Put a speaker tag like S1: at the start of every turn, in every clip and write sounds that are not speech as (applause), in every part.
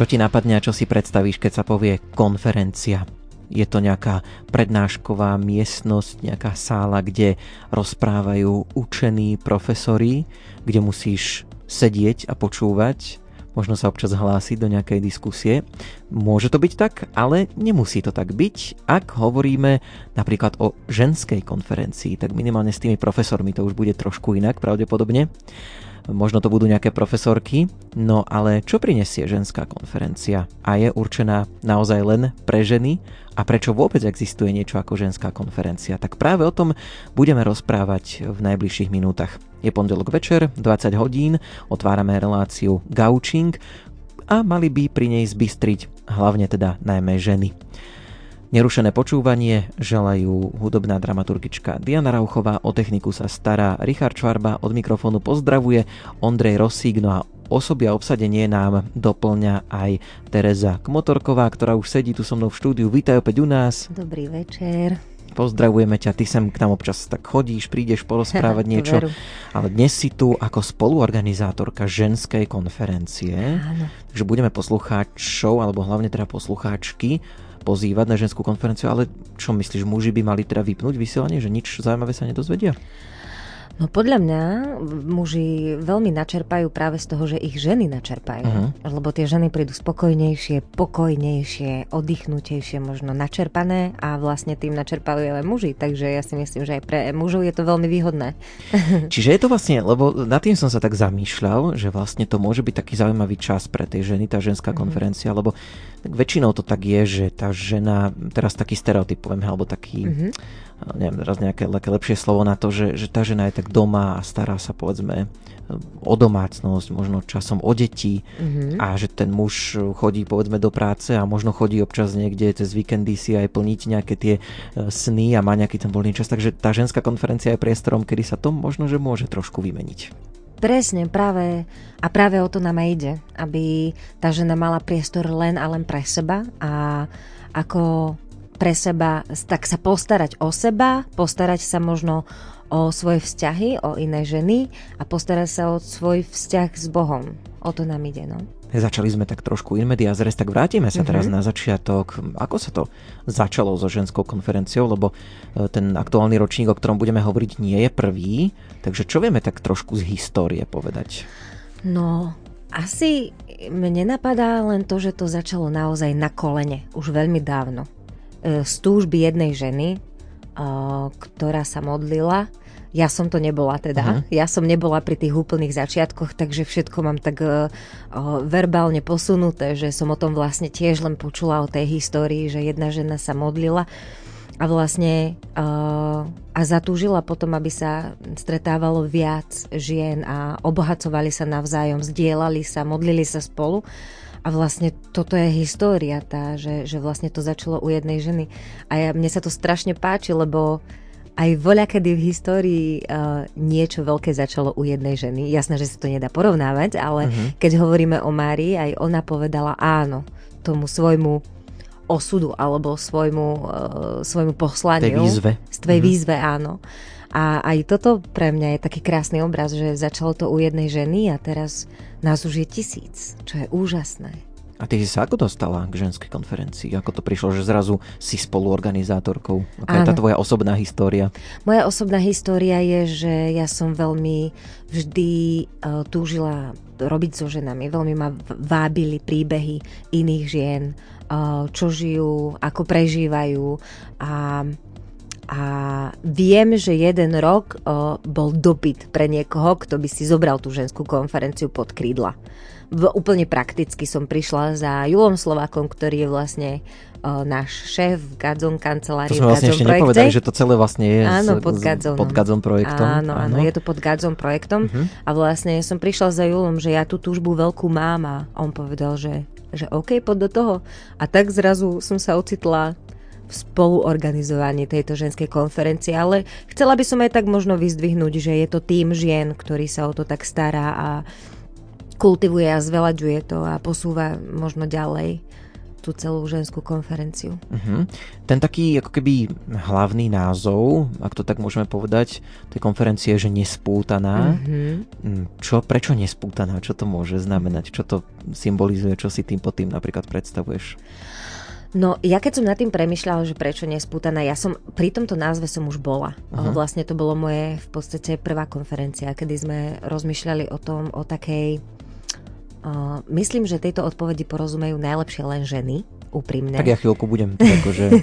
S1: Čo ti napadne a čo si predstavíš, keď sa povie konferencia? Je to nejaká prednášková miestnosť, nejaká sála, kde rozprávajú učení profesori, kde musíš sedieť a počúvať, možno sa občas hlásiť do nejakej diskusie. Môže to byť tak, ale nemusí to tak byť. Ak hovoríme napríklad o ženskej konferencii, tak minimálne s tými profesormi to už bude trošku inak pravdepodobne možno to budú nejaké profesorky, no ale čo prinesie ženská konferencia a je určená naozaj len pre ženy a prečo vôbec existuje niečo ako ženská konferencia, tak práve o tom budeme rozprávať v najbližších minútach. Je pondelok večer, 20 hodín, otvárame reláciu Gauching a mali by pri nej zbystriť hlavne teda najmä ženy. Nerušené počúvanie želajú hudobná dramaturgička Diana Rauchová, o techniku sa stará Richard Čvarba, od mikrofónu pozdravuje Ondrej Rosík, no a osoby a obsadenie nám doplňa aj Tereza Kmotorková, ktorá už sedí tu so mnou v štúdiu. Vítaj opäť u nás.
S2: Dobrý večer.
S1: Pozdravujeme ťa, ty sem k nám občas tak chodíš, prídeš porozprávať (laughs) niečo, veru. ale dnes si tu ako spoluorganizátorka ženskej konferencie, Áno. takže budeme poslucháčov, alebo hlavne teda poslucháčky, pozývať na ženskú konferenciu, ale čo myslíš, muži by mali teda vypnúť vysielanie, že nič zaujímavé sa nedozvedia?
S2: No podľa mňa muži veľmi načerpajú práve z toho, že ich ženy načerpajú. Uh-huh. Lebo tie ženy prídu spokojnejšie, pokojnejšie, oddychnutejšie, možno načerpané a vlastne tým načerpajú aj muži. Takže ja si myslím, že aj pre mužov je to veľmi výhodné. (laughs)
S1: Čiže je to vlastne, lebo nad tým som sa tak zamýšľal, že vlastne to môže byť taký zaujímavý čas pre tie ženy, tá ženská uh-huh. konferencia, lebo tak väčšinou to tak je, že tá žena, teraz taký stereotyp poviem, alebo taký... Uh-huh neviem teraz nejaké, nejaké lepšie slovo na to, že, že tá žena je tak doma a stará sa povedzme o domácnosť, možno časom o deti mm-hmm. a že ten muž chodí povedzme do práce a možno chodí občas niekde cez víkendy si aj plniť nejaké tie e, sny a má nejaký ten voľný čas, takže tá ženská konferencia je priestorom, kedy sa to možno, že môže trošku vymeniť.
S2: Presne, práve a práve o to nám aj ide, aby tá žena mala priestor len a len pre seba a ako pre seba, tak sa postarať o seba, postarať sa možno o svoje vzťahy, o iné ženy a postarať sa o svoj vzťah s Bohom. O to nám ide, no.
S1: Začali sme tak trošku in media zres, tak vrátime sa teraz mm-hmm. na začiatok. Ako sa to začalo so ženskou konferenciou, lebo e, ten aktuálny ročník, o ktorom budeme hovoriť, nie je prvý, takže čo vieme tak trošku z histórie povedať?
S2: No, asi mne napadá len to, že to začalo naozaj na kolene, už veľmi dávno. E, z túžby jednej ženy, e, ktorá sa modlila. Ja som to nebola teda. Uh-huh. Ja som nebola pri tých úplných začiatkoch, takže všetko mám tak uh, verbálne posunuté, že som o tom vlastne tiež len počula o tej histórii, že jedna žena sa modlila a vlastne uh, a zatúžila potom, aby sa stretávalo viac žien a obohacovali sa navzájom, zdieľali sa, modlili sa spolu. A vlastne toto je história tá, že, že vlastne to začalo u jednej ženy. A ja, mne sa to strašne páči, lebo aj voľa kedy v histórii uh, niečo veľké začalo u jednej ženy. Jasné, že sa to nedá porovnávať, ale uh-huh. keď hovoríme o Márii, aj ona povedala áno tomu svojmu osudu alebo svojmu, uh, svojmu poslaniu.
S1: Tej výzve.
S2: Z tvojej uh-huh. výzve, áno. A aj toto pre mňa je taký krásny obraz, že začalo to u jednej ženy a teraz nás už je tisíc, čo je úžasné.
S1: A ty si sa ako dostala k ženskej konferencii? Ako to prišlo, že zrazu si spoluorganizátorkou? Aká je tá tvoja osobná história?
S2: Moja osobná história je, že ja som veľmi vždy uh, túžila robiť so ženami. Veľmi ma vábili príbehy iných žien, uh, čo žijú, ako prežívajú a a viem, že jeden rok o, bol dopyt pre niekoho, kto by si zobral tú ženskú konferenciu pod krídla. V, úplne prakticky som prišla za Julom Slovákom, ktorý je vlastne o, náš šéf v Gadzon kancelárii.
S1: To sme vlastne ešte projekte. nepovedali, že to celé vlastne je
S2: áno, pod, Gadzonom.
S1: pod Gadzon projektom.
S2: Áno, áno, áno, je to pod Gadzon projektom. Uh-huh. A vlastne som prišla za Julom, že ja tú túžbu veľkú mám a on povedal, že, že OK, poď do toho. A tak zrazu som sa ocitla v spoluorganizovaní tejto ženskej konferencie, ale chcela by som aj tak možno vyzdvihnúť, že je to tým žien, ktorý sa o to tak stará a kultivuje a zvelaďuje to a posúva možno ďalej tú celú ženskú konferenciu.
S1: Uh-huh. Ten taký ako keby hlavný názov, ak to tak môžeme povedať, tej konferencie je, že nespútaná. Uh-huh. Čo, prečo nespútaná? Čo to môže znamenať? Čo to symbolizuje? Čo si tým pod tým napríklad predstavuješ?
S2: No, ja keď som nad tým premyšľala, že prečo nespútaná, ja som, pri tomto názve som už bola. Uh-huh. Vlastne to bolo moje v podstate prvá konferencia, kedy sme rozmýšľali o tom, o takej... Uh, myslím, že tejto odpovedi porozumejú najlepšie len ženy, úprimne.
S1: Tak ja chvíľku budem (laughs) akože...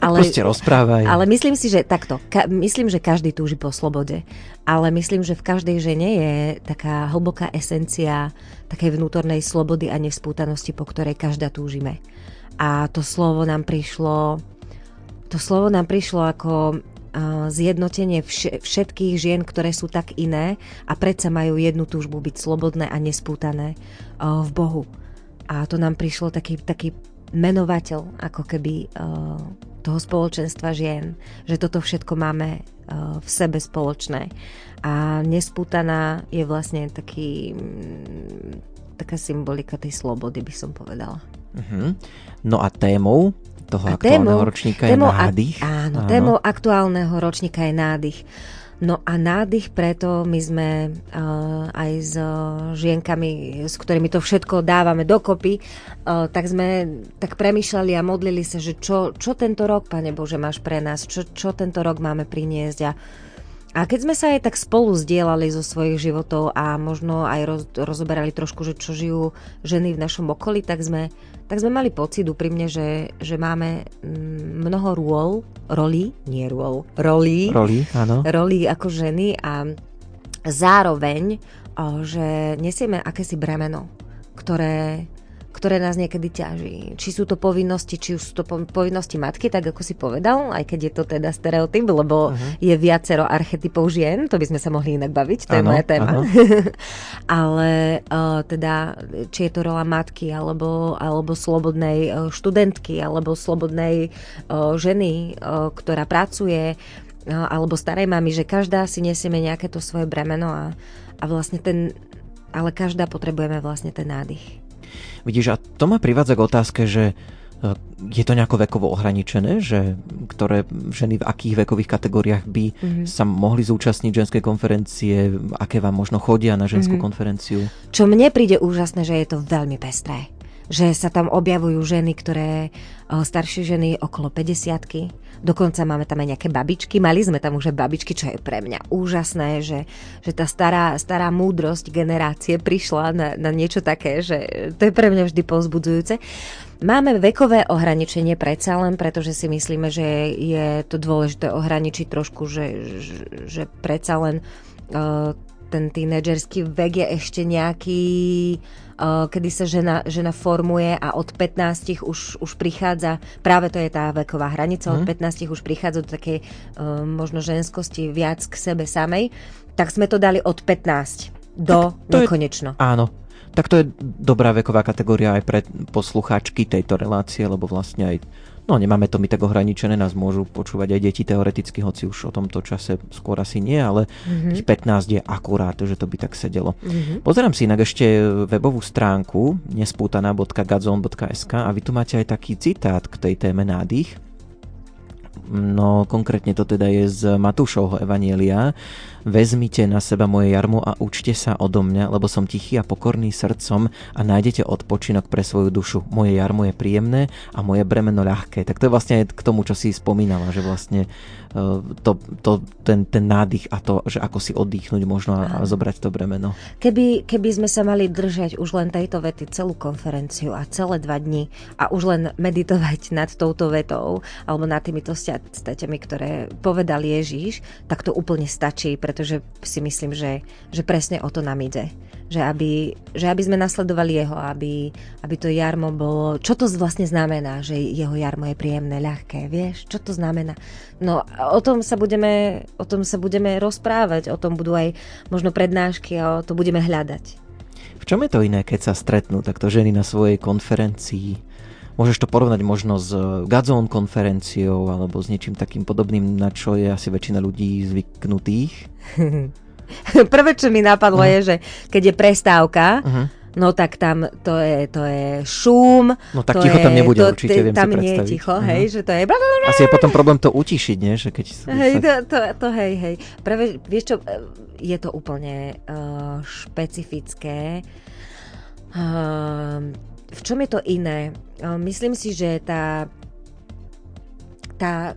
S1: ale, proste rozprávaj.
S2: Ale myslím si, že takto, ka, myslím, že každý túži po slobode, ale myslím, že v každej žene je taká hlboká esencia takej vnútornej slobody a nespútanosti, po ktorej každá túžime a to slovo nám prišlo to slovo nám prišlo ako zjednotenie všetkých žien, ktoré sú tak iné a predsa majú jednu túžbu byť slobodné a nespútané v Bohu. A to nám prišlo taký, taký menovateľ ako keby toho spoločenstva žien, že toto všetko máme v sebe spoločné. A nespútaná je vlastne taký, taká symbolika tej slobody, by som povedala.
S1: Uh-huh. No a témou toho a aktuálneho témou, ročníka témou, je nádych.
S2: Áno, áno, témou aktuálneho ročníka je nádych. No a nádych preto my sme uh, aj s uh, žienkami, s ktorými to všetko dávame dokopy, uh, tak sme tak premyšľali a modlili sa, že čo, čo tento rok, Pane Bože, máš pre nás, čo, čo tento rok máme priniesť a a keď sme sa aj tak spolu zdieľali zo svojich životov a možno aj roz, rozoberali trošku, že čo žijú ženy v našom okolí, tak sme, tak sme mali pocit úprimne, že, že máme mm, mnoho rôl, rolí, nie rôl, rolí,
S1: rolí, áno.
S2: rolí ako ženy a zároveň, že nesieme akési bremeno, ktoré ktoré nás niekedy ťaží. Či sú to povinnosti, či sú to povinnosti matky, tak ako si povedal, aj keď je to teda stereotyp, lebo uh-huh. je viacero archetypov žien, to by sme sa mohli inak baviť, to ano, je moja téma. (laughs) Ale uh, teda, či je to rola matky, alebo, alebo slobodnej uh, študentky, alebo slobodnej uh, ženy, uh, ktorá pracuje, uh, alebo starej mamy, že každá si nesieme nejaké to svoje bremeno a, a vlastne ten, ale každá potrebujeme vlastne ten nádych.
S1: Vidíš, a to ma privádza k otázke, že e, je to nejako vekovo ohraničené, že ktoré ženy v akých vekových kategóriách by mm-hmm. sa mohli zúčastniť ženskej konferencie, aké vám možno chodia na ženskú mm-hmm. konferenciu?
S2: Čo mne príde úžasné, že je to veľmi pestré že sa tam objavujú ženy, ktoré, staršie ženy okolo 50 dokonca máme tam aj nejaké babičky, mali sme tam už aj babičky, čo je pre mňa úžasné, že, že tá stará, stará múdrosť generácie prišla na, na niečo také, že to je pre mňa vždy povzbudzujúce. Máme vekové ohraničenie predsa len, pretože si myslíme, že je to dôležité ohraničiť trošku, že, že, že predsa len uh, ten tínedžerský vek je ešte nejaký kedy sa žena, žena formuje a od 15 už, už prichádza, práve to je tá veková hranica, od 15 mhm. už prichádza do takej možno ženskosti viac k sebe samej, tak sme to dali od 15 do nekonečno.
S1: Je, áno, tak to je dobrá veková kategória aj pre poslucháčky tejto relácie, lebo vlastne aj No nemáme to my tak ohraničené, nás môžu počúvať aj deti teoreticky, hoci už o tomto čase skôr asi nie, ale mm-hmm. 15 je akurát, že to by tak sedelo. Mm-hmm. Pozerám si inak ešte webovú stránku nespútaná.gazon.sk a vy tu máte aj taký citát k tej téme nádych. No konkrétne to teda je z Matúšovho Evanielia. Vezmite na seba moje jarmo a učte sa odo mňa, lebo som tichý a pokorný srdcom a nájdete odpočinok pre svoju dušu. Moje jarmo je príjemné a moje bremeno ľahké. Tak to je vlastne aj k tomu, čo si spomínala, že vlastne uh, to, to, ten, ten nádych a to, že ako si oddychnúť možno a, a zobrať to bremeno.
S2: Keby, keby sme sa mali držať už len tejto vety celú konferenciu a celé dva dni a už len meditovať (laughs) nad touto vetou alebo nad týmito staťami, ktoré povedal Ježíš, tak to úplne stačí, pretože si myslím, že, že presne o to nám ide. Že aby, že aby sme nasledovali jeho, aby, aby to jarmo bolo... Čo to vlastne znamená, že jeho jarmo je príjemné, ľahké, vieš? Čo to znamená? No o tom sa budeme, o tom sa budeme rozprávať, o tom budú aj možno prednášky a o to budeme hľadať.
S1: V čom je to iné, keď sa stretnú takto ženy na svojej konferencii? Môžeš to porovnať možno s Gazón konferenciou alebo s niečím takým podobným, na čo je asi väčšina ľudí zvyknutých? (laughs)
S2: Prvé, čo mi napadlo uh-huh. je, že keď je prestávka, uh-huh. No tak tam to je, to je šum.
S1: No tak ticho
S2: je,
S1: tam nebude
S2: to,
S1: určite, viem
S2: Tam
S1: si
S2: nie je ticho,
S1: Mhm.
S2: hej, že to je...
S1: Asi je potom problém to utišiť, nie? Že keď (laughs)
S2: Hej,
S1: sa-
S2: to, to, to hej, hej. Práve, vieš čo, e, je to úplne uh, špecifické. Uh, v čom je to iné? Uh, myslím si, že tá, tá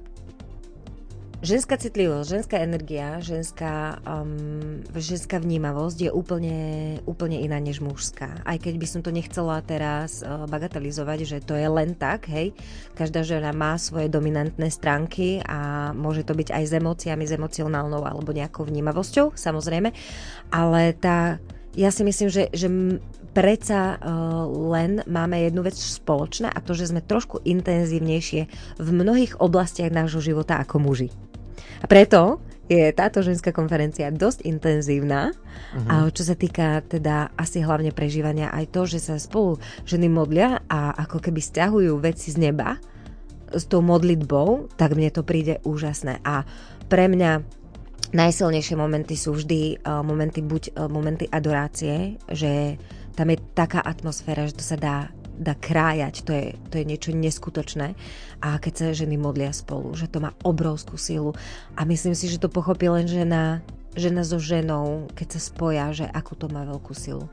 S2: ženská citlivosť, ženská energia, ženská, um, ženská vnímavosť je úplne, úplne iná než mužská. Aj keď by som to nechcela teraz uh, bagatelizovať, že to je len tak, hej. Každá žena má svoje dominantné stránky a môže to byť aj s emóciami, s emocionálnou alebo nejakou vnímavosťou, samozrejme. Ale tá, ja si myslím, že, že predsa uh, len máme jednu vec spoločné a to, že sme trošku intenzívnejšie v mnohých oblastiach nášho života ako muži. A preto je táto ženská konferencia dosť intenzívna
S1: Mhm.
S2: a čo sa týka teda asi hlavne prežívania aj to, že sa spolu ženy modlia a ako keby stiahujú veci z neba s tou modlitbou, tak mne to príde úžasné a pre mňa najsilnejšie momenty sú vždy uh, momenty buď uh, momenty adorácie, že tam je taká atmosféra, že to sa dá, dá krájať, to je, to je niečo neskutočné a keď sa ženy modlia spolu, že to má obrovskú silu a myslím si, že to pochopí len žena, žena so ženou, keď sa spoja, že akú to má veľkú silu.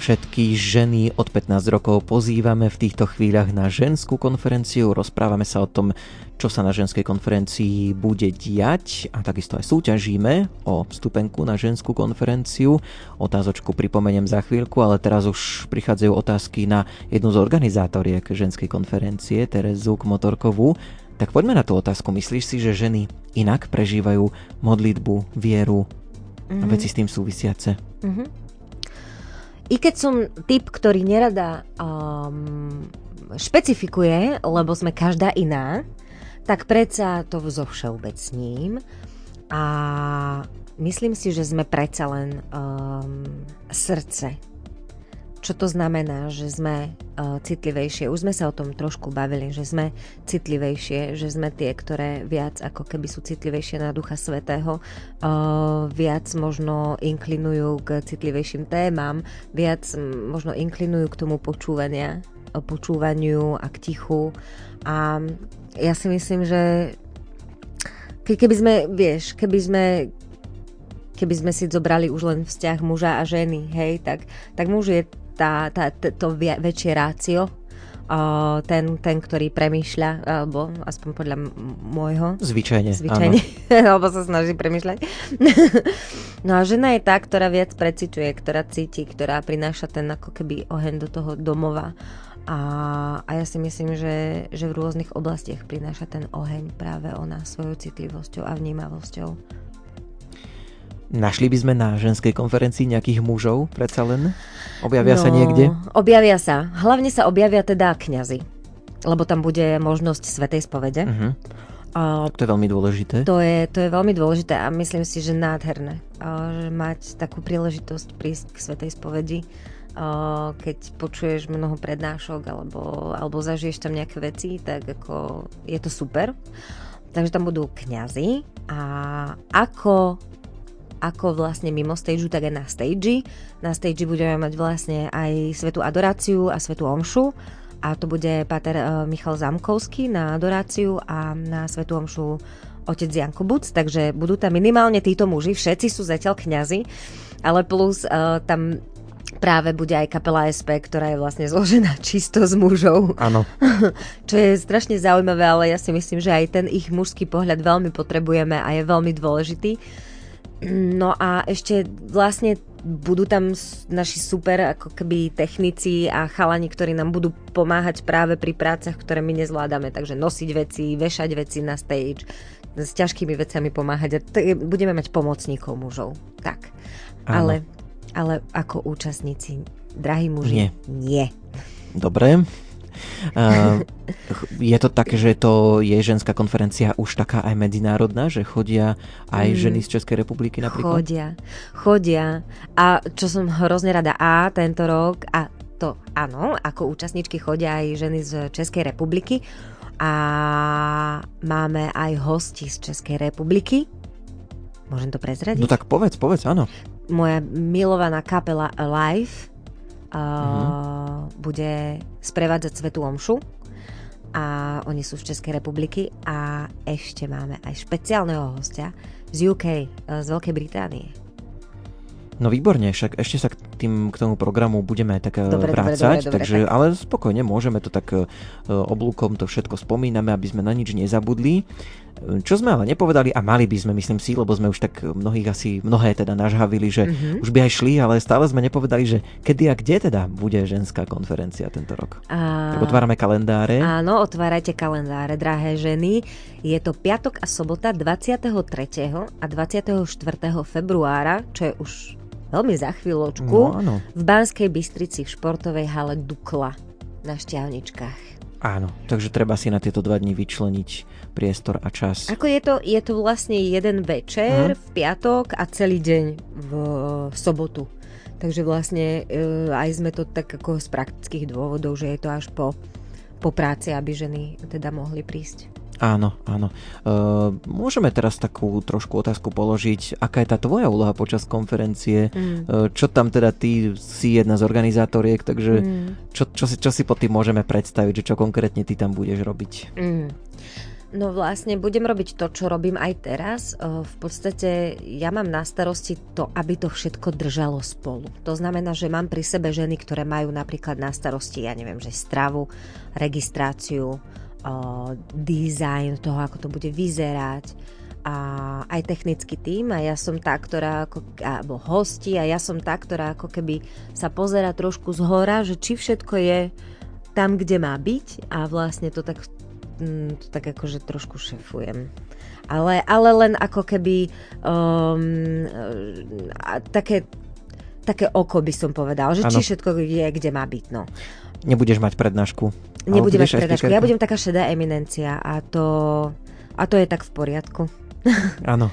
S1: Všetky ženy od 15 rokov pozývame v týchto chvíľach na ženskú konferenciu. Rozprávame sa o tom, čo sa na ženskej konferencii bude diať a takisto aj súťažíme o vstupenku na ženskú konferenciu. Otázočku pripomeniem za chvíľku, ale teraz už prichádzajú otázky na jednu z organizátoriek ženskej konferencie, Terezu Kmotorkovú. Tak poďme na tú otázku. Myslíš si, že ženy inak prežívajú modlitbu, vieru a veci s tým súvisiace?
S2: Mhm. I keď som typ, ktorý nerada um, špecifikuje, lebo sme každá iná, tak predsa to zo všeobecním a myslím si, že sme predsa len um, srdce. Čo to znamená, že sme uh, citlivejšie? Už sme sa o tom trošku bavili, že sme citlivejšie, že sme tie, ktoré viac ako keby sú citlivejšie na Ducha Svetého, uh, viac možno inklinujú k citlivejším témam, viac možno inklinujú k tomu počúvania, uh, počúvaniu a k tichu. A ja si myslím, že ke- keby sme, vieš, keby sme keby sme si zobrali už len vzťah muža a ženy, hej, tak, tak muž je tá, tá, to väčšie rácio, ten, ten, ktorý premýšľa, alebo aspoň podľa môjho,
S1: Zvyčajne.
S2: zvyčajne, (laughs) alebo sa snaží premýšľať. (laughs) no a žena je tá, ktorá viac preciťuje, ktorá cíti, ktorá prináša ten ako keby oheň do toho domova. A, a ja si myslím, že, že v rôznych oblastiach prináša ten oheň práve ona svojou citlivosťou a vnímavosťou.
S1: Našli by sme na ženskej konferencii nejakých mužov, predsa len? Objavia sa
S2: No,
S1: niekde?
S2: Objavia sa. Hlavne sa objavia teda kňazi. Lebo tam bude možnosť svetej spovede.
S1: Mhm.
S2: A
S1: To je veľmi dôležité.
S2: to je, to je veľmi dôležité a myslím si, že nádherné. A že mať takú príležitosť prísť k svetej spovedi, a keď počuješ mnoho prednášok alebo, alebo zažiješ tam nejaké veci, tak ako je to super. Takže tam budú kňazi a ako ako vlastne mimo stageu, tak aj na stage. Na stage budeme mať vlastne aj svetú adoráciu a svetú omšu a to bude Pater eh, Michal Zamkovský na adoráciu a na svetú omšu otec Janko Buc, takže budú tam minimálne títo muži, všetci sú zatiaľ kňazi, ale plus uh, tam práve bude aj kapela SP, ktorá je vlastne zložená (laughs) čisto z mužov.
S1: Áno. (laughs)
S2: Čo je strašne zaujímavé, ale ja si myslím, že aj ten ich mužský pohľad veľmi potrebujeme a je veľmi dôležitý. No a ešte vlastne budú tam naši super ako keby technici a chalani, ktorí nám budú pomáhať práve pri prácach, ktoré my nezvládame. Takže nosiť veci, vešať veci na stage, s ťažkými vecami pomáhať. A t- budeme mať pomocníkov mužov. Tak.
S1: Áno.
S2: Ale, ale ako účastníci, drahí muži,
S1: Nie.
S2: nie.
S1: Dobre. Uh, je to také, že to je ženská konferencia už taká aj medzinárodná, že chodia aj
S2: Mm.
S1: ženy z Českej republiky napríklad?
S2: Chodia, chodia. A čo som hrozne rada, a tento rok, a to áno, ako účastničky chodia aj ženy z Českej republiky a máme aj hosti z Českej republiky. Môžem to prezradiť?
S1: No tak povedz, povedz, áno.
S2: moja milovaná kapela Alive uh-huh. bude sprevádzať Svetu Omšu a oni sú z Českej republiky a ešte máme aj špeciálneho hostia z UK, eh, z Veľkej Británie.
S1: No výborne, však ešte sa k, tým, k tomu programu budeme tak eh, dobre, vrácať, dobre, dobre, takže, tak. ale spokojne môžeme to tak uh, oblúkom to všetko spomíname, aby sme na nič nezabudli. Čo sme ale nepovedali a mali by sme, myslím si, lebo sme už tak mnohých asi, mnohé teda nažhavili, že mm-hmm. už by aj šli, ale stále sme nepovedali, že kedy a kde teda bude ženská konferencia tento rok. A... Tak otvárame kalendáre.
S2: Áno, otvárajte kalendáre, drahé ženy. Je to piatok a sobota 23. a 24. februára, čo je už veľmi za chvíľočku, no, v Banskej Bystrici v športovej hale Dukla na Šťavničkách.
S1: Áno, takže treba si na tieto dva dní vyčleniť priestor a čas.
S2: Ako je to, je to vlastne jeden večer uh-huh. v piatok a celý deň v, v sobotu. Takže vlastne e, aj sme to tak ako z praktických dôvodov, že je to až po, po práci, aby ženy teda mohli prísť.
S1: Áno, áno. E, môžeme teraz takú trošku otázku položiť. Aká je tá tvoja úloha počas konferencie? Mm. E, čo tam teda ty si jedna z organizátoriek, takže mm. čo, čo, si, čo si pod tým môžeme predstaviť, že čo konkrétne ty tam budeš robiť? Mm.
S2: No vlastne budem robiť to, čo robím aj teraz. E, v podstate ja mám na starosti to, aby to všetko držalo spolu. To znamená, že mám pri sebe ženy, ktoré majú napríklad na starosti, ja neviem, že stravu, registráciu, design toho, ako to bude vyzerať a aj technický tým a ja som tá, ktorá ako, alebo hosti a ja som tá, ktorá ako keby sa pozera trošku z hora, že či všetko je tam, kde má byť a vlastne to tak, mm, to tak akože trošku šefujem. Ale, ale len ako keby um, také, také oko by som povedal, že ano. či všetko je, kde má byť. No.
S1: Nebudeš mať prednášku
S2: Nebudem mať prednášku. Ja budem taká šedá eminencia a to, a to je tak v poriadku. (laughs)
S1: Áno.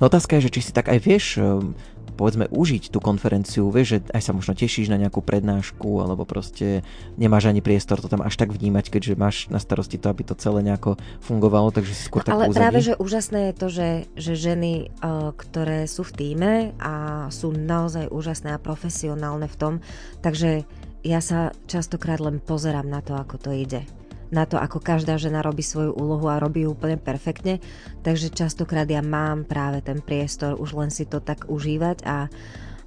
S1: No otázka je, že či si tak aj vieš ehm, povedzme užiť tú konferenciu, vieš, že aj sa možno tešíš na nejakú prednášku, alebo proste nemáš ani priestor to tam až tak vnímať, keďže máš na starosti to, aby to celé nejako fungovalo, takže si skôr no, tak
S2: Ale práve, že úžasné je to, že, že ženy, uh, ktoré sú v týme a sú naozaj úžasné a profesionálne v tom, takže ja sa častokrát len pozerám na to, ako to ide. Na to, ako každá žena robí svoju úlohu a robí ju úplne perfektne. Takže častokrát ja mám práve ten priestor už len si to tak užívať a,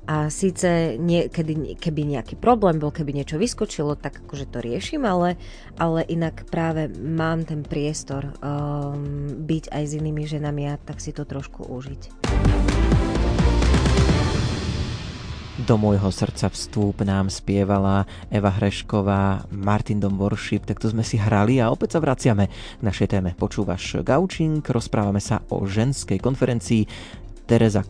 S2: a síce niekedy, keby nejaký problém bol, keby niečo vyskočilo, tak akože to riešim, ale, ale inak práve mám ten priestor um, byť aj s inými ženami a tak si to trošku užiť.
S1: Do môjho srdca vstúp nám spievala Eva Hrešková, Martin Dom Worship, tak to sme si hrali a opäť sa vraciame k našej téme. Počúvaš Gaučing, rozprávame sa o ženskej konferencii. Tereza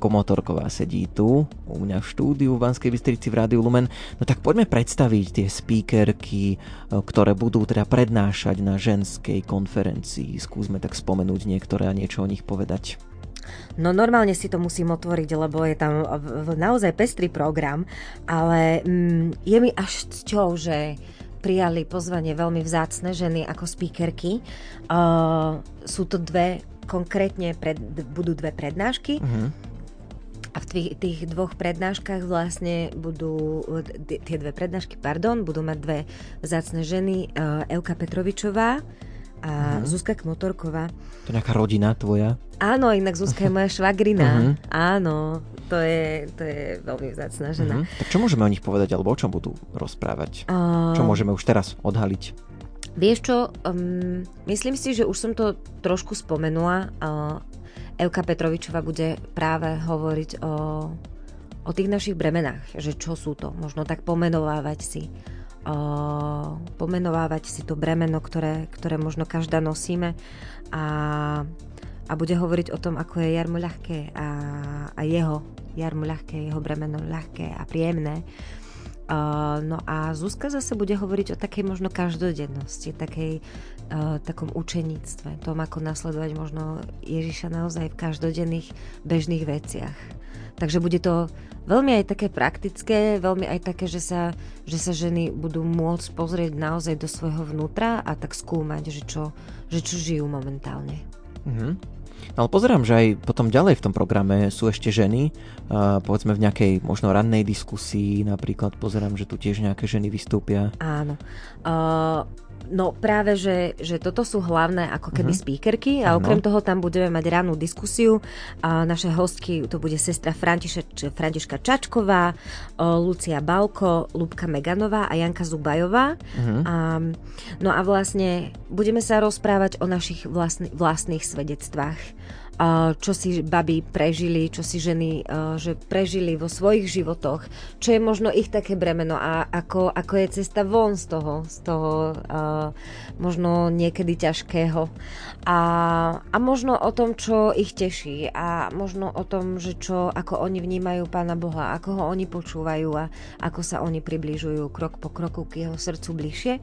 S1: Komotorková sedí tu u mňa v štúdiu v Banskej Bystrici v Rádiu Lumen. No tak poďme predstaviť tie speakerky, ktoré budú teda prednášať na ženskej konferencii. Skúsme tak spomenúť niektoré a niečo o nich povedať.
S2: No normálne si to musím otvoriť, lebo je tam naozaj pestrý program, ale mm, je mi až cťou, že prijali pozvanie veľmi vzácne ženy ako speakerky. Uh, sú to dve, konkrétne pred, budú dve prednášky. Uh-huh. A v tých, tých dvoch prednáškach vlastne budú, tie dve prednášky, pardon, budú mať dve vzácne ženy. Uh, Euka Petrovičová, a uh-huh. Zuzka Kmotorková.
S1: To je nejaká rodina tvoja?
S2: Áno, inak Zuzka je moja (laughs) švagrina. Uh-huh. Áno, to je, to je veľmi vzácná žena. Uh-huh.
S1: Tak čo môžeme o nich povedať, alebo o čom budú rozprávať? Uh... Čo môžeme už teraz odhaliť?
S2: Vieš čo, um, myslím si, že už som to trošku spomenula. Uh, Evka Petrovičová bude práve hovoriť o, o tých našich bremenách, že čo sú to, možno tak pomenovávať si pomenovávať si to bremeno, ktoré, ktoré možno každá nosíme a, a bude hovoriť o tom, ako je jarmo ľahké a, a jeho jarmo ľahké, jeho bremeno ľahké a príjemné. No a Zuzka zase bude hovoriť o takej možno každodennosti, takej, takom učeníctve, tom, ako nasledovať možno Ježiša naozaj v každodenných bežných veciach. Takže bude to veľmi aj také praktické, veľmi aj také, že sa, že sa ženy budú môcť pozrieť naozaj do svojho vnútra a tak skúmať, že čo, že čo žijú momentálne. Mm-hmm.
S1: Ale pozerám, že aj potom ďalej v tom programe sú ešte ženy, uh, povedzme v nejakej možno rannej diskusii, napríklad pozerám, že tu tiež nejaké ženy vystúpia.
S2: Áno. Uh, No práve, že, že toto sú hlavné ako keby uh-huh. speakerky a okrem uh-huh. toho tam budeme mať rannú diskusiu. A naše hostky, to bude sestra Františka, Františka Čačková, Lucia Balko, Lubka Meganová a Janka Zubajová. Uh-huh. A, no a vlastne budeme sa rozprávať o našich vlastný, vlastných svedectvách čo si baby prežili, čo si ženy že prežili vo svojich životoch, čo je možno ich také bremeno a ako, ako je cesta von z toho, z toho možno niekedy ťažkého. A, a možno o tom, čo ich teší a možno o tom, že čo, ako oni vnímajú Pána Boha, ako ho oni počúvajú a ako sa oni približujú krok po kroku k jeho srdcu bližšie.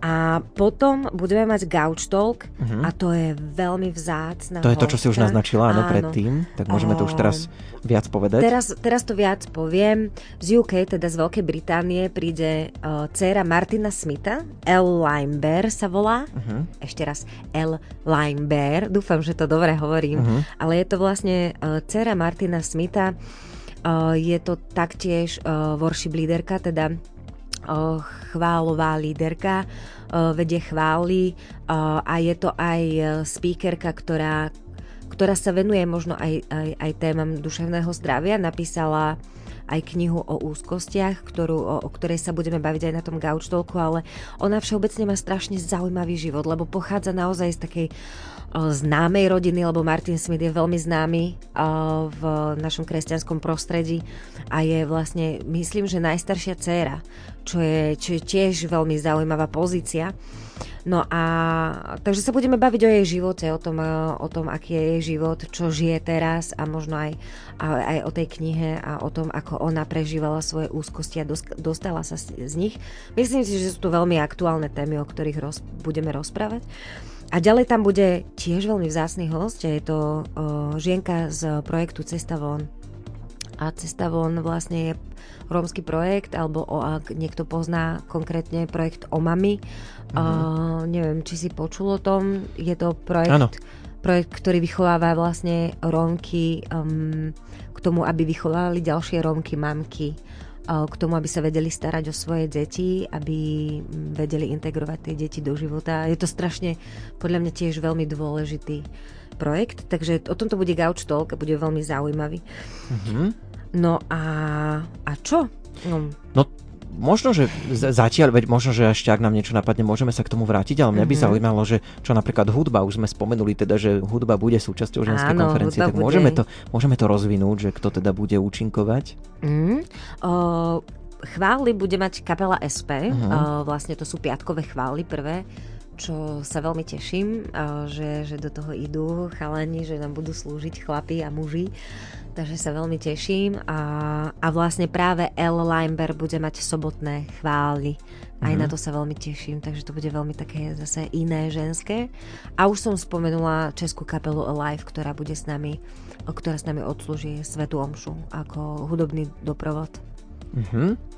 S2: A potom budeme mať Gauch Talk uh-huh. a to je veľmi vzácna
S1: To je to, čo si už naznačila, áno, predtým. Tak môžeme to už teraz viac povedať.
S2: Teraz, teraz to viac poviem. Z UK, teda z Veľkej Británie, príde uh, dcéra Martina Smitha, L. Limebear sa volá. Uh-huh. Ešte raz, L. Limebear. Dúfam, že to dobre hovorím. Uh-huh. Ale je to vlastne uh, dcéra Martina Smitha. Uh, je to taktiež uh, worship líderka, teda chválová líderka, vedie chvály a je to aj speakerka, ktorá, ktorá sa venuje možno aj, aj, aj témam duševného zdravia. Napísala aj knihu o úzkostiach, ktorú, o, o ktorej sa budeme baviť aj na tom gaučtolku, ale ona všeobecne má strašne zaujímavý život, lebo pochádza naozaj z takej známej rodiny, lebo Martin Smith je veľmi známy v našom kresťanskom prostredí a je vlastne, myslím, že najstaršia dcéra, čo je, čo je tiež veľmi zaujímavá pozícia. No a takže sa budeme baviť o jej živote, o tom, o tom aký je jej život, čo žije teraz a možno aj, aj o tej knihe a o tom, ako ona prežívala svoje úzkosti a dostala sa z nich. Myslím si, že sú to veľmi aktuálne témy, o ktorých roz, budeme rozprávať. A ďalej tam bude tiež veľmi vzácný host, je to o, žienka z projektu Cesta von. A Cesta von vlastne je rómsky projekt, alebo o, ak niekto pozná konkrétne projekt Omami, mm-hmm. o, neviem, či si počul o tom, je to projekt, ano. projekt, ktorý vychováva vlastne Rómky um, k tomu, aby vychovávali ďalšie Rómky, mamky k tomu, aby sa vedeli starať o svoje deti, aby vedeli integrovať tie deti do života. Je to strašne, podľa mňa tiež veľmi dôležitý projekt, takže o tomto bude Gauch Talk a bude veľmi zaujímavý. Mm-hmm. No a, a čo?
S1: No, no možno, že zatiaľ, veď možno, že ešte ak nám niečo napadne, môžeme sa k tomu vrátiť, ale mňa by mm-hmm. zaujímalo, že čo napríklad hudba, už sme spomenuli teda, že hudba bude súčasťou ženskej Áno, konferencie, tak bude. môžeme to, môžeme to rozvinúť, že kto teda bude účinkovať? Mm,
S2: o, chvály bude mať kapela SP, uh-huh. o, vlastne to sú piatkové chvály prvé, čo sa veľmi teším, že, že do toho idú chalani, že nám budú slúžiť chlapi a muži takže sa veľmi teším a, a vlastne práve L. Limeber bude mať sobotné chvály. Aj mm-hmm. na to sa veľmi teším, takže to bude veľmi také zase iné ženské. A už som spomenula českú kapelu Alive, ktorá bude s nami, ktorá s nami odslúži Svetu Omšu ako hudobný doprovod.
S1: Mm-hmm.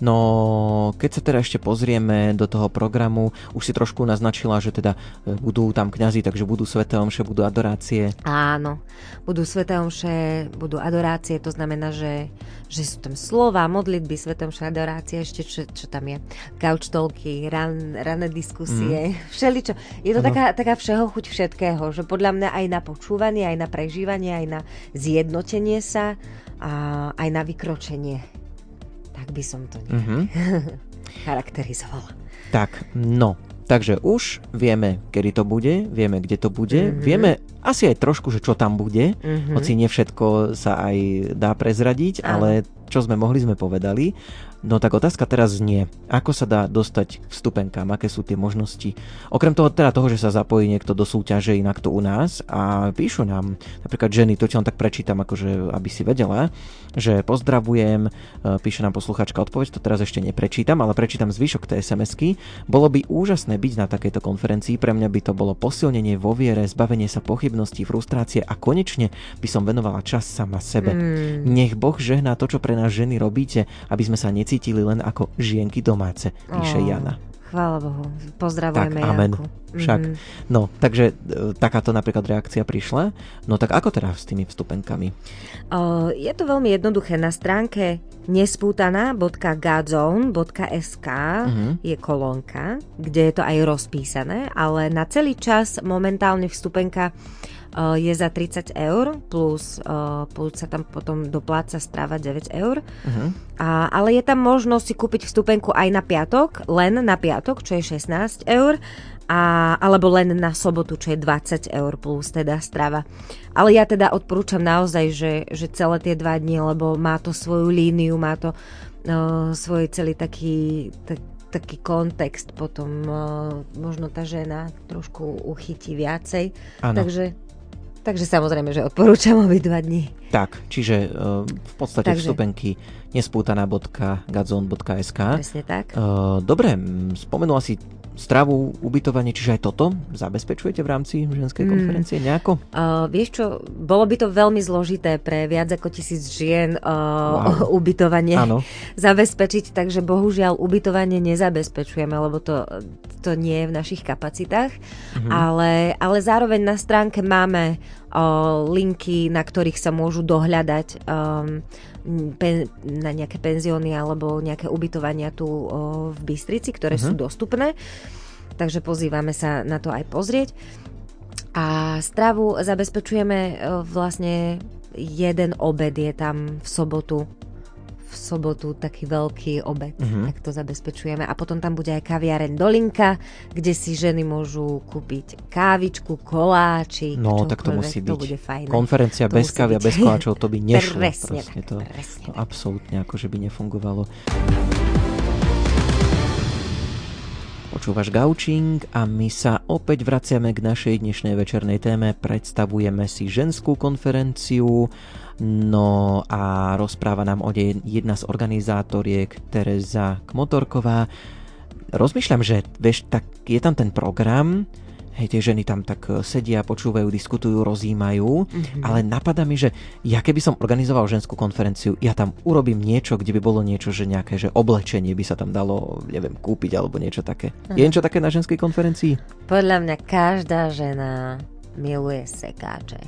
S1: No, keď sa teda ešte pozrieme do toho programu, už si trošku naznačila, že teda e, budú tam kňazi, takže budú sveté omše, budú adorácie.
S2: Áno, budú sveté omše, budú adorácie, to znamená, že, že sú tam slova, modlitby, sveté omše, adorácie, ešte čo, čo tam je, couch talky, ran, rané diskusie, mm. (laughs) všeličo. Je to taká, taká všeho chuť všetkého, že podľa mňa aj na počúvanie, aj na prežívanie, aj na zjednotenie sa a aj na vykročenie tak by som to mm-hmm. (laughs) charakterizovala.
S1: Tak, no, takže už vieme, kedy to bude, vieme, kde to bude, mm-hmm. vieme asi aj trošku, že čo tam bude, mm-hmm. hoci nie všetko sa aj dá prezradiť, Áno. ale čo sme mohli, sme povedali. No tak otázka teraz znie, ako sa dá dostať k vstupenkám, aké sú tie možnosti. Okrem toho teda toho, že sa zapojí niekto do súťaže inak to u nás a píšu nám napríklad ženy, to čo len tak prečítam, akože aby si vedela, že pozdravujem, e, píše nám posluchačka odpoveď, to teraz ešte neprečítam, ale prečítam zvyšok tej SMS-ky. Bolo by úžasné byť na takejto konferencii, pre mňa by to bolo posilnenie vo viere, zbavenie sa pochybností, frustrácie a konečne by som venovala čas sama sebe. Mm. Nech Boh žehná to, čo pre nás ženy robíte, aby sme sa necítili len ako žienky domáce, píše oh. Jana.
S2: chvála Bohu. Pozdravujeme
S1: tak, amen.
S2: Janku.
S1: Však. Mm-hmm. No, takže e, takáto napríklad reakcia prišla. No tak ako teda s tými vstupenkami?
S2: Uh, je to veľmi jednoduché. Na stránke nespútaná.godzone.sk uh-huh. je kolónka, kde je to aj rozpísané, ale na celý čas momentálne vstupenka je za 30 eur, plus, uh, plus sa tam potom dopláca stráva 9 eur. Uh-huh. A, ale je tam možnosť si kúpiť vstupenku aj na piatok, len na piatok, čo je 16 eur a, alebo len na sobotu, čo je 20 eur plus teda strava. Ale ja teda odporúčam naozaj, že, že celé tie dva dni, lebo má to svoju líniu, má to uh, svoj celý taký, tak, taký kontext, potom uh, možno tá žena trošku uchytí viacej. Ano. Takže Takže samozrejme, že odporúčam obi dva dni.
S1: Tak, čiže uh, v podstate Takže... vstupenky nespútaná.gazon.sk
S2: Presne tak.
S1: Uh, dobre, spomenula si stravu, ubytovanie, čiže aj toto zabezpečujete v rámci ženskej hmm. konferencie nejako?
S2: Uh, vieš čo, bolo by to veľmi zložité pre viac ako tisíc žien uh, wow. (laughs) ubytovanie ano. zabezpečiť, takže bohužiaľ ubytovanie nezabezpečujeme, lebo to, to nie je v našich kapacitách, uh-huh. ale, ale zároveň na stránke máme uh, linky, na ktorých sa môžu dohľadať um, pen, na nejaké penzióny alebo nejaké ubytovania tu uh, v Bystrici, ktoré uh-huh. sú dostupné. Takže pozývame sa na to aj pozrieť. A stravu zabezpečujeme uh, vlastne jeden obed je tam v sobotu v sobotu taký veľký obed, uh-huh. tak to zabezpečujeme. A potom tam bude aj kaviareň Dolinka, kde si ženy môžu kúpiť kávičku, koláči.
S1: No, tak to musí byť. To bude fajn. Konferencia to bez kávy a bez koláčov, to by (laughs) nešlo.
S2: Presne, tak,
S1: to,
S2: presne
S1: to absolútne akože by nefungovalo. Počúvaš Gaučing a my sa opäť vraciame k našej dnešnej večernej téme. Predstavujeme si ženskú konferenciu No a rozpráva nám o nej jedna z organizátoriek Teresa Kmotorková. Rozmýšľam, že vieš, tak je tam ten program, hej, tie ženy tam tak e, sedia, počúvajú, diskutujú, rozímajú, mm-hmm. ale napadá mi, že ja keby som organizoval ženskú konferenciu, ja tam urobím niečo, kde by bolo niečo, že nejaké, že oblečenie by sa tam dalo, neviem, kúpiť alebo niečo také. Aha. Je niečo také na ženskej konferencii?
S2: Podľa mňa každá žena miluje sekáče.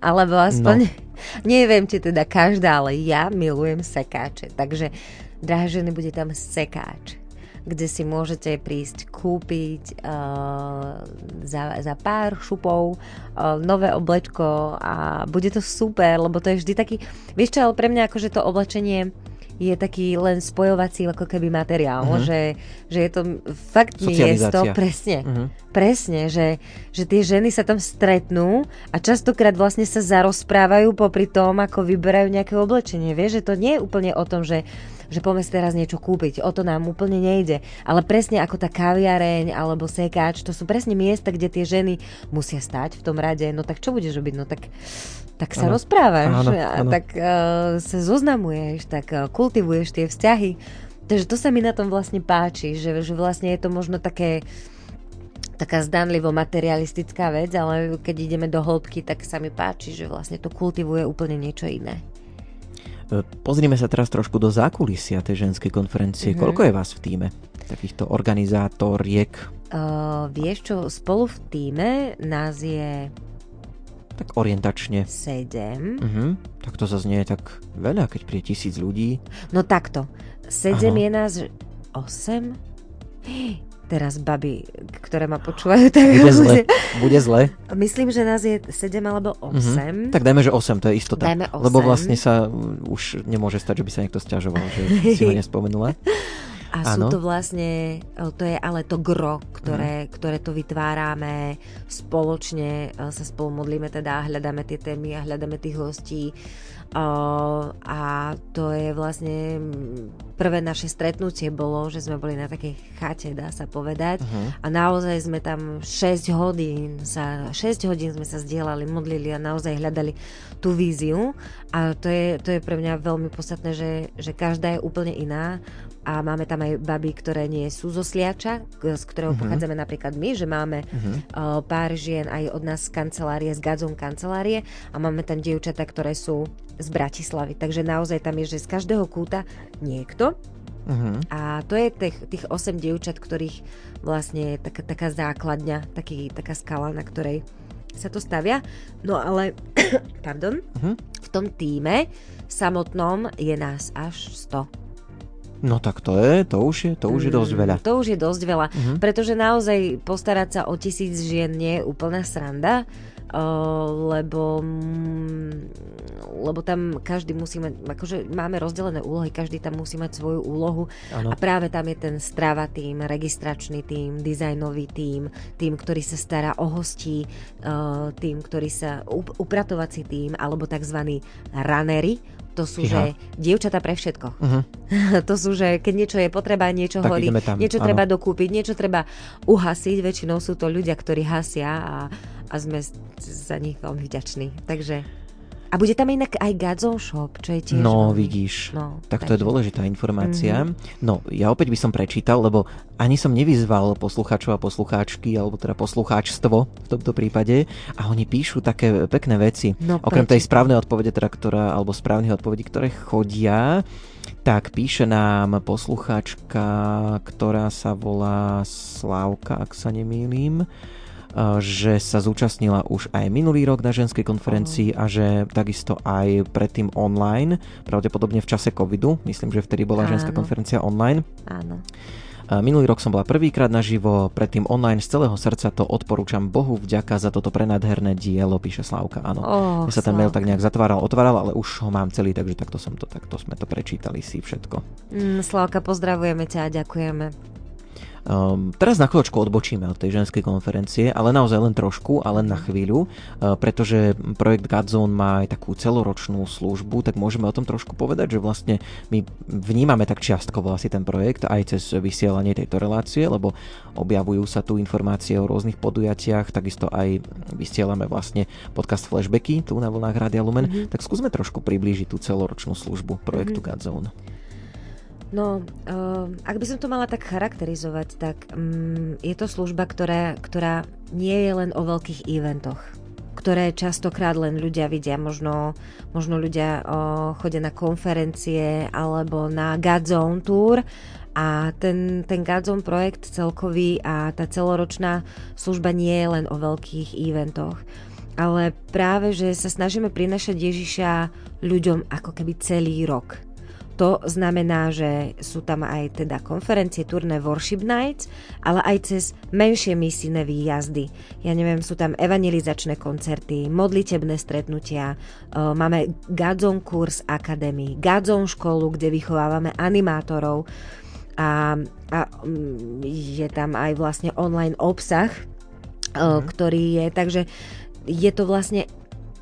S2: Alebo aspoň, no. Neviem, či teda každá, ale ja milujem sekáče. Takže, drahé ženy, bude tam sekáč kde si môžete prísť kúpiť uh, za, za pár šupov uh, nové oblečko a bude to super, lebo to je vždy taký, vieš čo, ale pre mňa akože to oblečenie je taký len spojovací ako keby materiál, uh-huh. že, že je to fakt miesto, presne, uh-huh. presne, že, že tie ženy sa tam stretnú a častokrát vlastne sa zarozprávajú popri tom, ako vyberajú nejaké oblečenie. Vieš, že to nie je úplne o tom, že že poďme si teraz niečo kúpiť. O to nám úplne nejde. Ale presne ako tá kaviareň alebo sekáč, to sú presne miesta, kde tie ženy musia stať v tom rade. No tak čo budeš robiť? No tak tak sa ano. rozprávaš, ano, ano. tak uh, sa zoznamuješ, tak uh, kultivuješ tie vzťahy. Takže to sa mi na tom vlastne páči, že, že vlastne je to možno také taká zdanlivo materialistická vec, ale keď ideme do hĺbky, tak sa mi páči, že vlastne to kultivuje úplne niečo iné.
S1: E, pozrime sa teraz trošku do zákulisia tej ženskej konferencie. Mm-hmm. Koľko je vás v týme? Takýchto organizátoriek?
S2: Uh, vieš čo, spolu v týme nás je
S1: tak orientačne.
S2: 7.
S1: Uh-huh. Tak to zase nie je tak veľa, keď príde tisíc ľudí.
S2: No takto. 7 Aha. je nás 8. (gasps) Teraz baby, ktoré ma počúvajú, tak...
S1: Bude (laughs) zle. Bude zle.
S2: Myslím, že nás je 7 alebo 8. Uh-huh.
S1: Mhm. Tak dajme, že 8, to je istota.
S2: Dajme 8.
S1: Lebo vlastne sa už nemôže stať, že by sa niekto stiažoval, že si ho (laughs) nespomenula.
S2: A ano. sú to vlastne, to je ale to gro, ktoré, mm. ktoré to vytvárame spoločne, sa spolu modlíme teda, hľadáme tie témy a hľadáme tých hostí. Uh, a to je vlastne prvé naše stretnutie bolo, že sme boli na takej chate, dá sa povedať. Uh-huh. A naozaj sme tam 6 hodín sa, 6 hodín sme sa zdieľali, modlili a naozaj hľadali tú víziu. A to je, to je pre mňa veľmi podstatné, že, že každá je úplne iná a máme tam aj baby, ktoré nie sú zo Sliača, z ktorého uh-huh. pochádzame napríklad my, že máme uh-huh. uh, pár žien aj od nás z kancelárie, z Gadzom kancelárie a máme tam dievčatá, ktoré sú z Bratislavy. Takže naozaj tam je, že z každého kúta niekto Uh-huh. A to je tých, tých 8 dievčat, ktorých vlastne je taká, taká základňa, taký, taká skala, na ktorej sa to stavia. No ale, (clears throat) pardon, uh-huh. v tom týme samotnom je nás až 100.
S1: No tak to je, to už je, to už je dosť veľa.
S2: Mm, to už je dosť veľa, uh-huh. pretože naozaj postarať sa o tisíc žien nie je úplná sranda, uh, lebo, mm, lebo tam každý musí mať, akože máme rozdelené úlohy, každý tam musí mať svoju úlohu ano. a práve tam je ten strava tým, registračný tým, dizajnový tým, tým, ktorý sa stará o hostí, uh, tým, ktorý sa, upratovací tým, alebo tzv. runnery, to sú, Iha. že dievčata pre všetko. Uh-huh. (laughs) to sú, že keď niečo je potreba, niečo tak horí, niečo áno. treba dokúpiť, niečo treba uhasiť. Väčšinou sú to ľudia, ktorí hasia a, a sme za nich veľmi vďační. Takže a bude tam inak aj Gadzon Shop, čo je tiež...
S1: No, veľmi... vidíš. No, tak to je dôležitá informácia. Mm-hmm. No, ja opäť by som prečítal, lebo ani som nevyzval posluchačov a poslucháčky, alebo teda poslucháčstvo v tomto prípade. A oni píšu také pekné veci. No, Okrem tej správnej odpovede, teda, ktorá, alebo správnych odpovedí, ktoré chodia, tak píše nám poslucháčka, ktorá sa volá Slávka, ak sa nemýlim že sa zúčastnila už aj minulý rok na ženskej konferencii a že takisto aj predtým online, pravdepodobne v čase covidu, myslím, že vtedy bola Áno. ženská konferencia online.
S2: Áno.
S1: Minulý rok som bola prvýkrát naživo, predtým online z celého srdca to odporúčam Bohu vďaka za toto prenádherné dielo, píše Slavka. Áno, oh, ja sa ten mail tak nejak zatváral, otváral, ale už ho mám celý, takže takto, som to, takto sme to prečítali si všetko.
S2: Mm, Slavka, pozdravujeme ťa a ďakujeme.
S1: Um, teraz na chvíľočku odbočíme od tej ženskej konferencie, ale naozaj len trošku a len na chvíľu, uh, pretože projekt Godzone má aj takú celoročnú službu, tak môžeme o tom trošku povedať, že vlastne my vnímame tak čiastkovo asi ten projekt aj cez vysielanie tejto relácie, lebo objavujú sa tu informácie o rôznych podujatiach, takisto aj vysielame vlastne podcast Flashbacky tu na vlnách Radia Lumen, mm-hmm. tak skúsme trošku priblížiť tú celoročnú službu projektu mm-hmm. Godzone.
S2: No, uh, ak by som to mala tak charakterizovať, tak um, je to služba, ktorá, ktorá nie je len o veľkých eventoch, ktoré častokrát len ľudia vidia. Možno, možno ľudia uh, chodia na konferencie alebo na Godzone Tour a ten, ten Godzone projekt celkový a tá celoročná služba nie je len o veľkých eventoch ale práve, že sa snažíme prinašať Ježiša ľuďom ako keby celý rok to znamená, že sú tam aj teda konferencie, turné Worship Nights, ale aj cez menšie misijné výjazdy. Ja neviem, sú tam evangelizačné koncerty, modlitebné stretnutia, e, máme Gadzon Kurs Academy, Gadzon školu, kde vychovávame animátorov a, a mm, je tam aj vlastne online obsah, mm. ktorý je, takže je to vlastne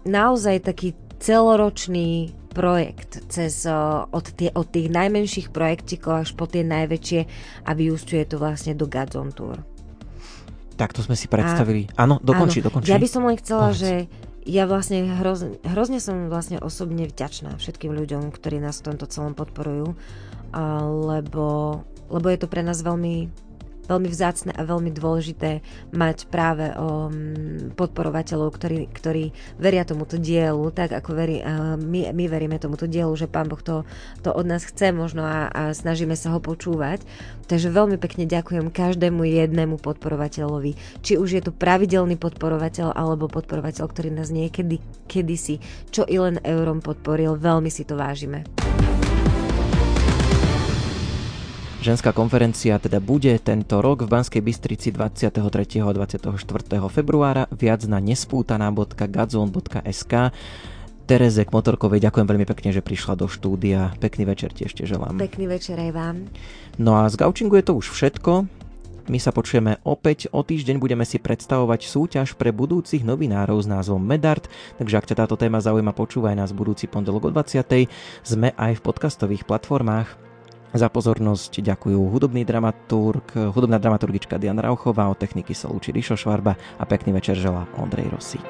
S2: naozaj taký celoročný projekt cez, od, tie, od tých najmenších projektikov až po tie najväčšie a vyústuje to vlastne do Godzone Tour.
S1: Tak to sme si predstavili. A, áno, dokončí, áno. dokončí.
S2: Ja by som len chcela, Povedz. že ja vlastne hrozne, hrozne som vlastne osobne vďačná všetkým ľuďom, ktorí nás v tomto celom podporujú, lebo, lebo je to pre nás veľmi veľmi vzácne a veľmi dôležité mať práve um, podporovateľov, ktorí, ktorí veria tomuto dielu, tak ako verí, uh, my, my veríme tomuto dielu, že Pán Boh to, to od nás chce možno a, a snažíme sa ho počúvať. Takže veľmi pekne ďakujem každému jednému podporovateľovi. Či už je to pravidelný podporovateľ alebo podporovateľ, ktorý nás niekedy kedysi čo i len eurom podporil. Veľmi si to vážime.
S1: Ženská konferencia teda bude tento rok v Banskej Bystrici 23. a 24. februára. Viac na nespútaná.gadzon.sk Tereze Motorkovej ďakujem veľmi pekne, že prišla do štúdia. Pekný večer ti ešte želám.
S2: Pekný večer aj vám.
S1: No a z Gaučingu je to už všetko. My sa počujeme opäť, o týždeň budeme si predstavovať súťaž pre budúcich novinárov s názvom Medart, takže ak ťa táto téma zaujíma, počúvaj nás budúci pondelok o 20. Sme aj v podcastových platformách. Za pozornosť ďakujú hudobný dramaturg, hudobná dramaturgička Diana Rauchová, od techniky sa lúči Rišo Švarba a pekný večer želá Ondrej Rosík.